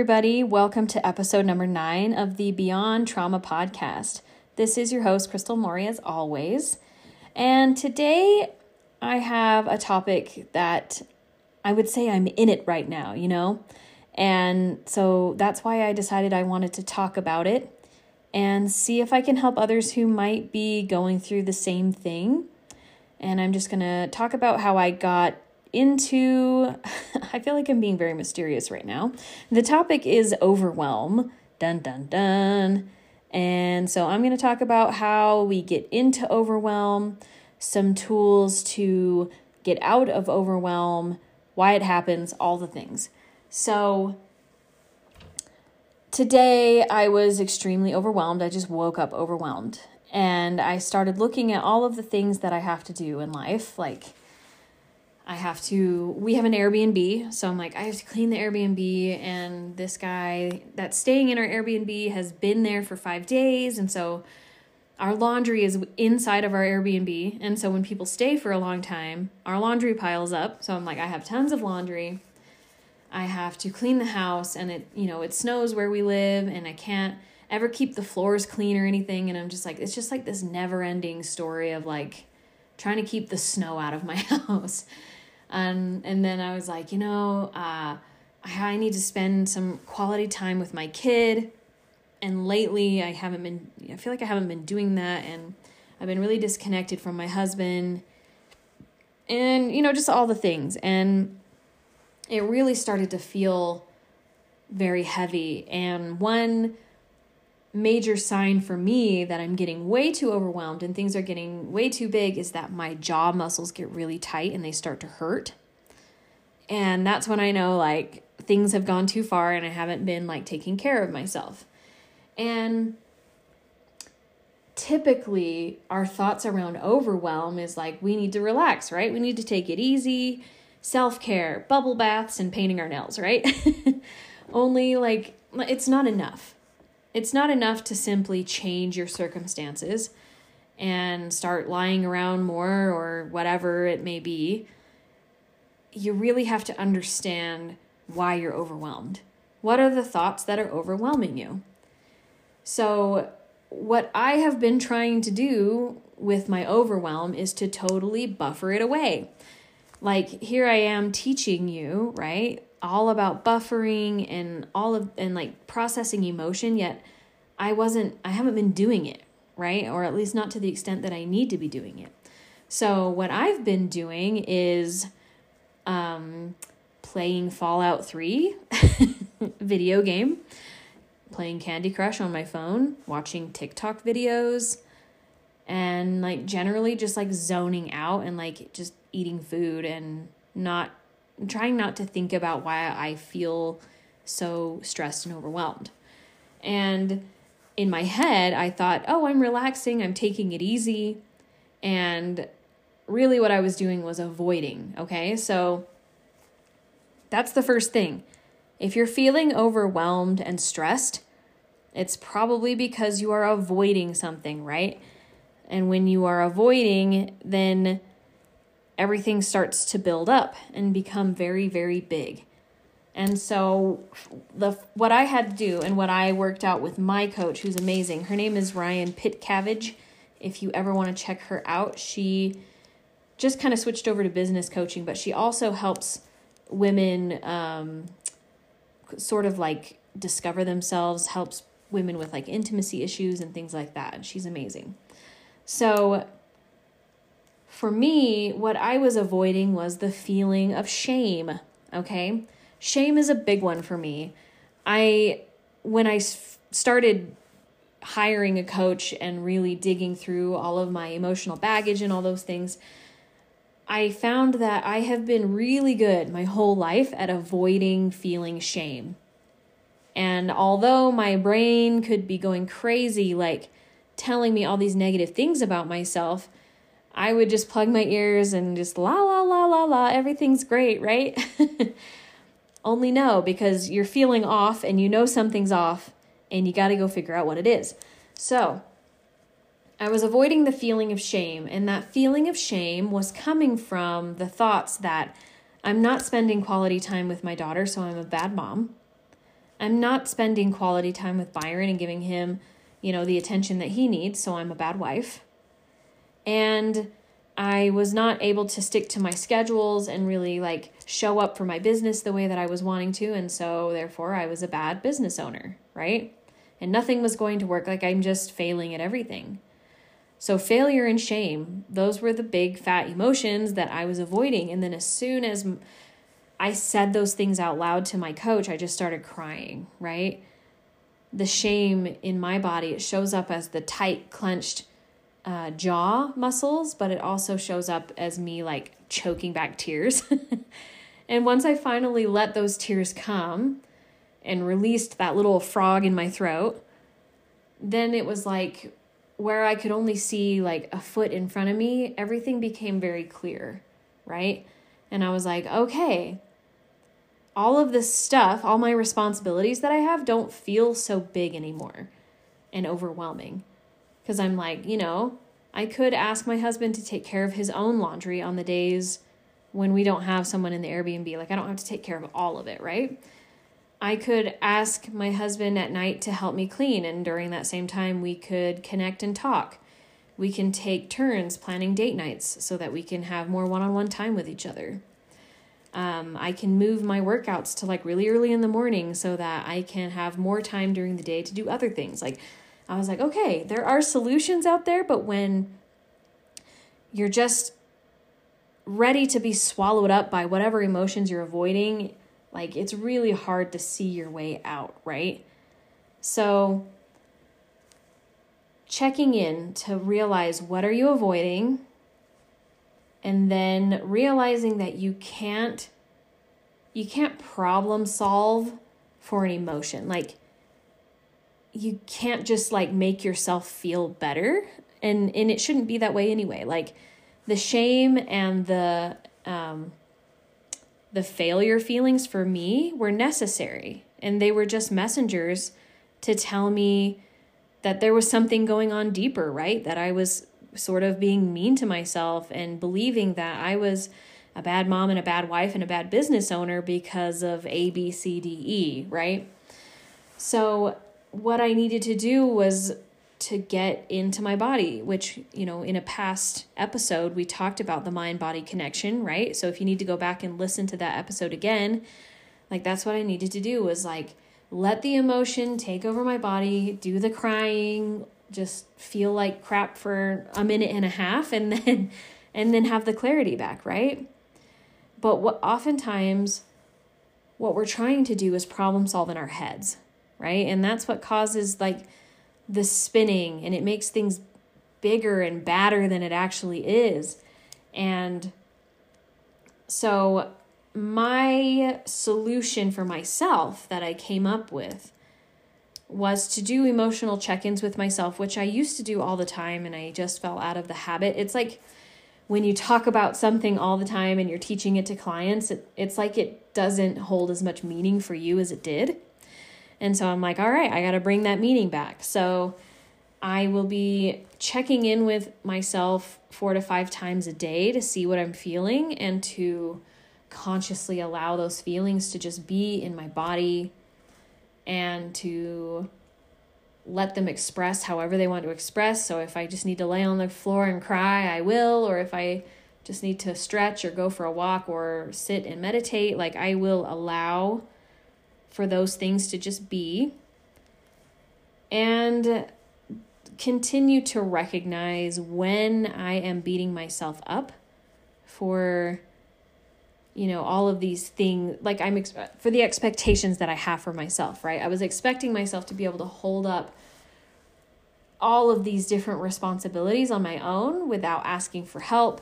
Everybody, welcome to episode number nine of the Beyond Trauma podcast. This is your host, Crystal Mori, as always. And today I have a topic that I would say I'm in it right now, you know? And so that's why I decided I wanted to talk about it and see if I can help others who might be going through the same thing. And I'm just going to talk about how I got into I feel like I'm being very mysterious right now. The topic is overwhelm. Dun dun dun. And so I'm going to talk about how we get into overwhelm, some tools to get out of overwhelm, why it happens, all the things. So today I was extremely overwhelmed. I just woke up overwhelmed. And I started looking at all of the things that I have to do in life, like I have to, we have an Airbnb. So I'm like, I have to clean the Airbnb. And this guy that's staying in our Airbnb has been there for five days. And so our laundry is inside of our Airbnb. And so when people stay for a long time, our laundry piles up. So I'm like, I have tons of laundry. I have to clean the house and it, you know, it snows where we live and I can't ever keep the floors clean or anything. And I'm just like, it's just like this never ending story of like trying to keep the snow out of my house. And and then I was like, you know, uh, I need to spend some quality time with my kid. And lately, I haven't been. I feel like I haven't been doing that, and I've been really disconnected from my husband. And you know, just all the things, and it really started to feel very heavy. And one major sign for me that I'm getting way too overwhelmed and things are getting way too big is that my jaw muscles get really tight and they start to hurt. And that's when I know like things have gone too far and I haven't been like taking care of myself. And typically our thoughts around overwhelm is like we need to relax, right? We need to take it easy, self-care, bubble baths and painting our nails, right? Only like it's not enough it's not enough to simply change your circumstances and start lying around more or whatever it may be. You really have to understand why you're overwhelmed. What are the thoughts that are overwhelming you? So, what I have been trying to do with my overwhelm is to totally buffer it away. Like, here I am teaching you, right? All about buffering and all of and like processing emotion yet I wasn't I haven't been doing it, right? Or at least not to the extent that I need to be doing it. So what I've been doing is um playing Fallout 3 video game, playing Candy Crush on my phone, watching TikTok videos and like generally just like zoning out and like just eating food and not trying not to think about why I feel so stressed and overwhelmed. And in my head, I thought, oh, I'm relaxing, I'm taking it easy. And really, what I was doing was avoiding. Okay. So that's the first thing. If you're feeling overwhelmed and stressed, it's probably because you are avoiding something, right? And when you are avoiding, then everything starts to build up and become very, very big. And so the what I had to do and what I worked out with my coach who's amazing. Her name is Ryan Pitcavage. If you ever want to check her out, she just kind of switched over to business coaching, but she also helps women um, sort of like discover themselves, helps women with like intimacy issues and things like that. And she's amazing. So for me, what I was avoiding was the feeling of shame. Okay. Shame is a big one for me. I, when I started hiring a coach and really digging through all of my emotional baggage and all those things, I found that I have been really good my whole life at avoiding feeling shame. And although my brain could be going crazy, like telling me all these negative things about myself, I would just plug my ears and just la la la la la, everything's great, right? Only no, because you're feeling off and you know something's off and you got to go figure out what it is. So, I was avoiding the feeling of shame, and that feeling of shame was coming from the thoughts that I'm not spending quality time with my daughter, so I'm a bad mom. I'm not spending quality time with Byron and giving him, you know, the attention that he needs, so I'm a bad wife. And I was not able to stick to my schedules and really like show up for my business the way that I was wanting to, and so therefore I was a bad business owner, right? And nothing was going to work like I'm just failing at everything. So, failure and shame, those were the big fat emotions that I was avoiding. And then, as soon as I said those things out loud to my coach, I just started crying, right? The shame in my body, it shows up as the tight, clenched uh, jaw muscles, but it also shows up as me like choking back tears. and once I finally let those tears come and released that little frog in my throat, then it was like where I could only see like a foot in front of me, everything became very clear, right? And I was like, okay, all of this stuff, all my responsibilities that I have don't feel so big anymore and overwhelming. Because I'm like, you know, I could ask my husband to take care of his own laundry on the days when we don't have someone in the Airbnb. Like, I don't have to take care of all of it, right? I could ask my husband at night to help me clean, and during that same time, we could connect and talk. We can take turns planning date nights so that we can have more one on one time with each other. Um, I can move my workouts to like really early in the morning so that I can have more time during the day to do other things. Like, I was like, okay, there are solutions out there, but when you're just ready to be swallowed up by whatever emotions you're avoiding, like it's really hard to see your way out, right? So checking in to realize what are you avoiding and then realizing that you can't you can't problem solve for an emotion. Like you can't just like make yourself feel better and and it shouldn't be that way anyway. Like the shame and the um the failure feelings for me were necessary and they were just messengers to tell me that there was something going on deeper, right? That I was sort of being mean to myself and believing that I was a bad mom and a bad wife and a bad business owner because of A, B, C, D, E, right? So, what I needed to do was to get into my body, which, you know, in a past episode, we talked about the mind body connection, right? So if you need to go back and listen to that episode again, like that's what I needed to do was like let the emotion take over my body, do the crying, just feel like crap for a minute and a half and then and then have the clarity back, right? But what oftentimes what we're trying to do is problem solve in our heads, right? And that's what causes like the spinning and it makes things bigger and badder than it actually is. And so, my solution for myself that I came up with was to do emotional check ins with myself, which I used to do all the time and I just fell out of the habit. It's like when you talk about something all the time and you're teaching it to clients, it, it's like it doesn't hold as much meaning for you as it did. And so I'm like, all right, I got to bring that meaning back. So I will be checking in with myself four to five times a day to see what I'm feeling and to consciously allow those feelings to just be in my body and to let them express however they want to express. So if I just need to lay on the floor and cry, I will. Or if I just need to stretch or go for a walk or sit and meditate, like I will allow for those things to just be and continue to recognize when I am beating myself up for you know all of these things like I'm ex- for the expectations that I have for myself, right? I was expecting myself to be able to hold up all of these different responsibilities on my own without asking for help,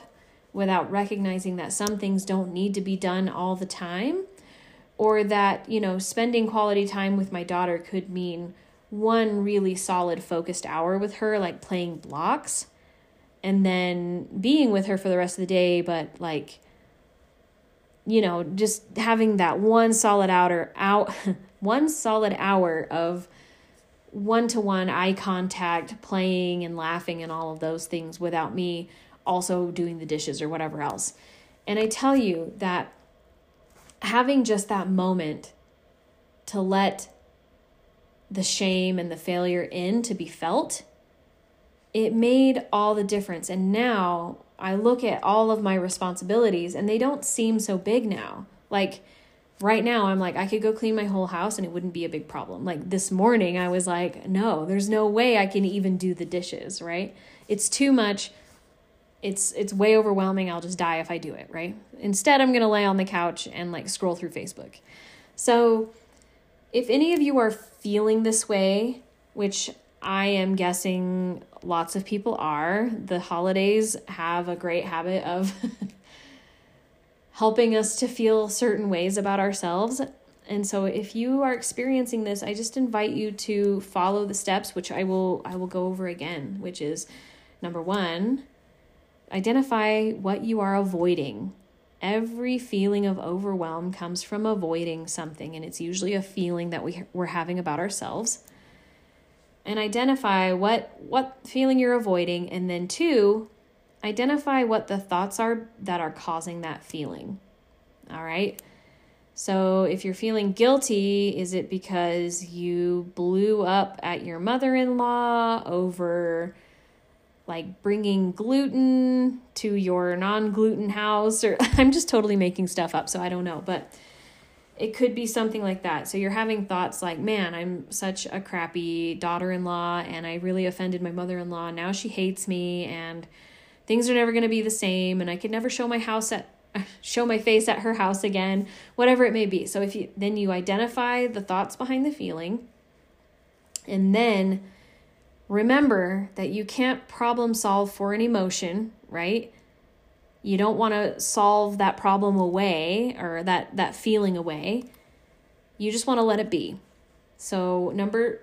without recognizing that some things don't need to be done all the time or that, you know, spending quality time with my daughter could mean one really solid focused hour with her, like playing blocks, and then being with her for the rest of the day, but like, you know, just having that one solid hour out, one solid hour of one to one eye contact, playing and laughing and all of those things without me also doing the dishes or whatever else. And I tell you that having just that moment to let the shame and the failure in to be felt, it made all the difference. And now I look at all of my responsibilities and they don't seem so big now. Like right now, I'm like, I could go clean my whole house and it wouldn't be a big problem. Like this morning, I was like, no, there's no way I can even do the dishes, right? It's too much. It's it's way overwhelming. I'll just die if I do it, right? Instead, I'm going to lay on the couch and like scroll through Facebook. So, if any of you are feeling this way, which I am guessing lots of people are, the holidays have a great habit of helping us to feel certain ways about ourselves. And so if you are experiencing this, I just invite you to follow the steps which I will I will go over again, which is number 1, identify what you are avoiding. Every feeling of overwhelm comes from avoiding something, and it's usually a feeling that we, we're having about ourselves. And identify what, what feeling you're avoiding, and then two, identify what the thoughts are that are causing that feeling. All right. So if you're feeling guilty, is it because you blew up at your mother in law over like bringing gluten to your non gluten house, or I'm just totally making stuff up, so I don't know. But it could be something like that. So you're having thoughts like, man, I'm such a crappy daughter in law, and I really offended my mother in law. Now she hates me, and things are never going to be the same, and I could never show my house at show my face at her house again whatever it may be so if you then you identify the thoughts behind the feeling and then remember that you can't problem solve for an emotion, right? You don't want to solve that problem away or that that feeling away. You just want to let it be. So, number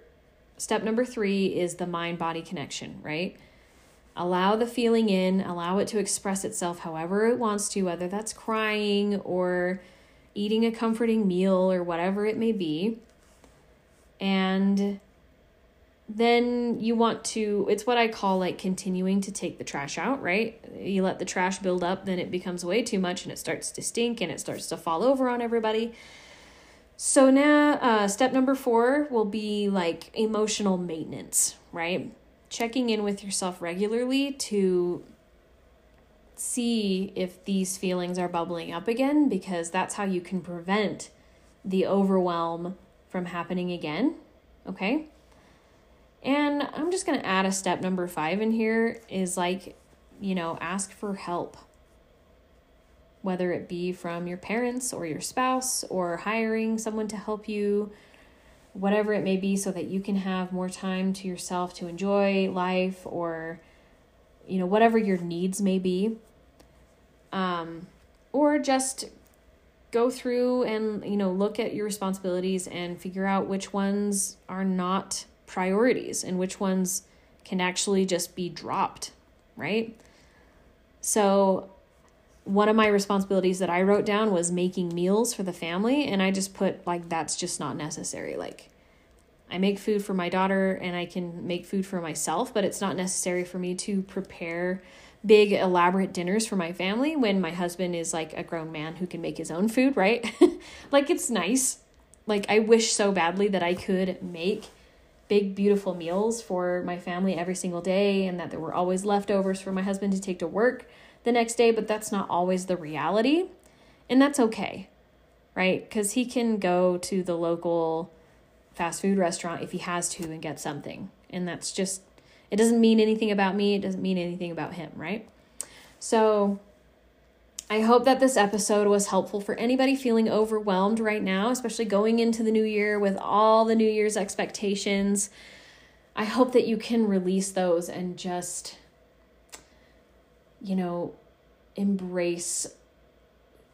step number 3 is the mind body connection, right? Allow the feeling in, allow it to express itself however it wants to, whether that's crying or eating a comforting meal or whatever it may be. And then you want to it's what i call like continuing to take the trash out right? You let the trash build up then it becomes way too much and it starts to stink and it starts to fall over on everybody. So now uh, step number four will be like emotional maintenance right? Checking in with yourself regularly to see if these feelings are bubbling up again because that's how you can prevent the overwhelm from happening again okay and I'm just going to add a step number five in here is like, you know, ask for help. Whether it be from your parents or your spouse or hiring someone to help you, whatever it may be, so that you can have more time to yourself to enjoy life or, you know, whatever your needs may be. Um, or just go through and, you know, look at your responsibilities and figure out which ones are not priorities and which ones can actually just be dropped, right? So, one of my responsibilities that I wrote down was making meals for the family, and I just put like that's just not necessary. Like, I make food for my daughter and I can make food for myself, but it's not necessary for me to prepare big elaborate dinners for my family when my husband is like a grown man who can make his own food, right? like it's nice. Like I wish so badly that I could make big, beautiful meals for my family every single day, and that there were always leftovers for my husband to take to work the next day, but that's not always the reality. And that's okay, right? Because he can go to the local fast food restaurant if he has to and get something. And that's just, it doesn't mean anything about me, it doesn't mean anything about him, right? So, I hope that this episode was helpful for anybody feeling overwhelmed right now, especially going into the new year with all the New Year's expectations. I hope that you can release those and just, you know, embrace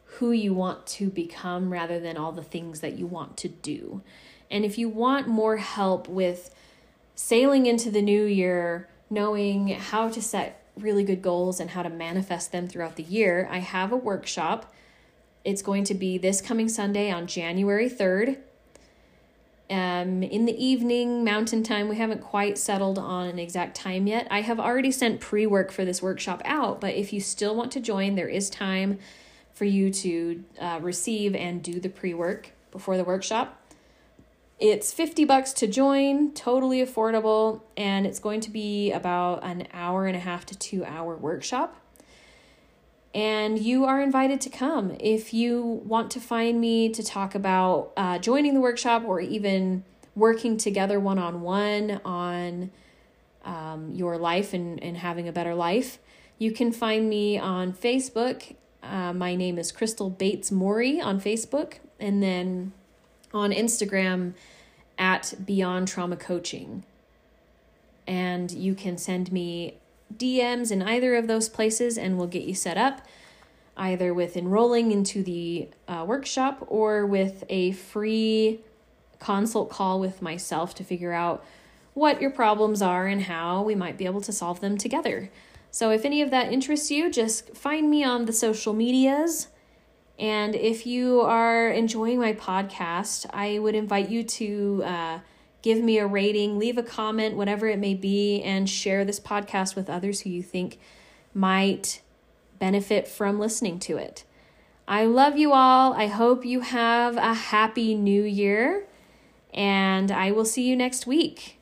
who you want to become rather than all the things that you want to do. And if you want more help with sailing into the new year, knowing how to set really good goals and how to manifest them throughout the year, I have a workshop. It's going to be this coming Sunday on January 3rd. Um, in the evening, mountain time, we haven't quite settled on an exact time yet. I have already sent pre work for this workshop out, but if you still want to join, there is time for you to uh, receive and do the pre work before the workshop. It's 50 bucks to join, totally affordable, and it's going to be about an hour and a half to 2 hour workshop. And you are invited to come. If you want to find me to talk about uh, joining the workshop or even working together one on one on um, your life and, and having a better life, you can find me on Facebook. Uh, my name is Crystal Bates Mori on Facebook. And then on Instagram at Beyond Trauma Coaching. And you can send me DMs in either of those places and we'll get you set up either with enrolling into the uh, workshop or with a free consult call with myself to figure out what your problems are and how we might be able to solve them together. So, if any of that interests you, just find me on the social medias and if you are enjoying my podcast, I would invite you to uh, give me a rating, leave a comment, whatever it may be, and share this podcast with others who you think might benefit from listening to it. I love you all. I hope you have a happy new year, and I will see you next week.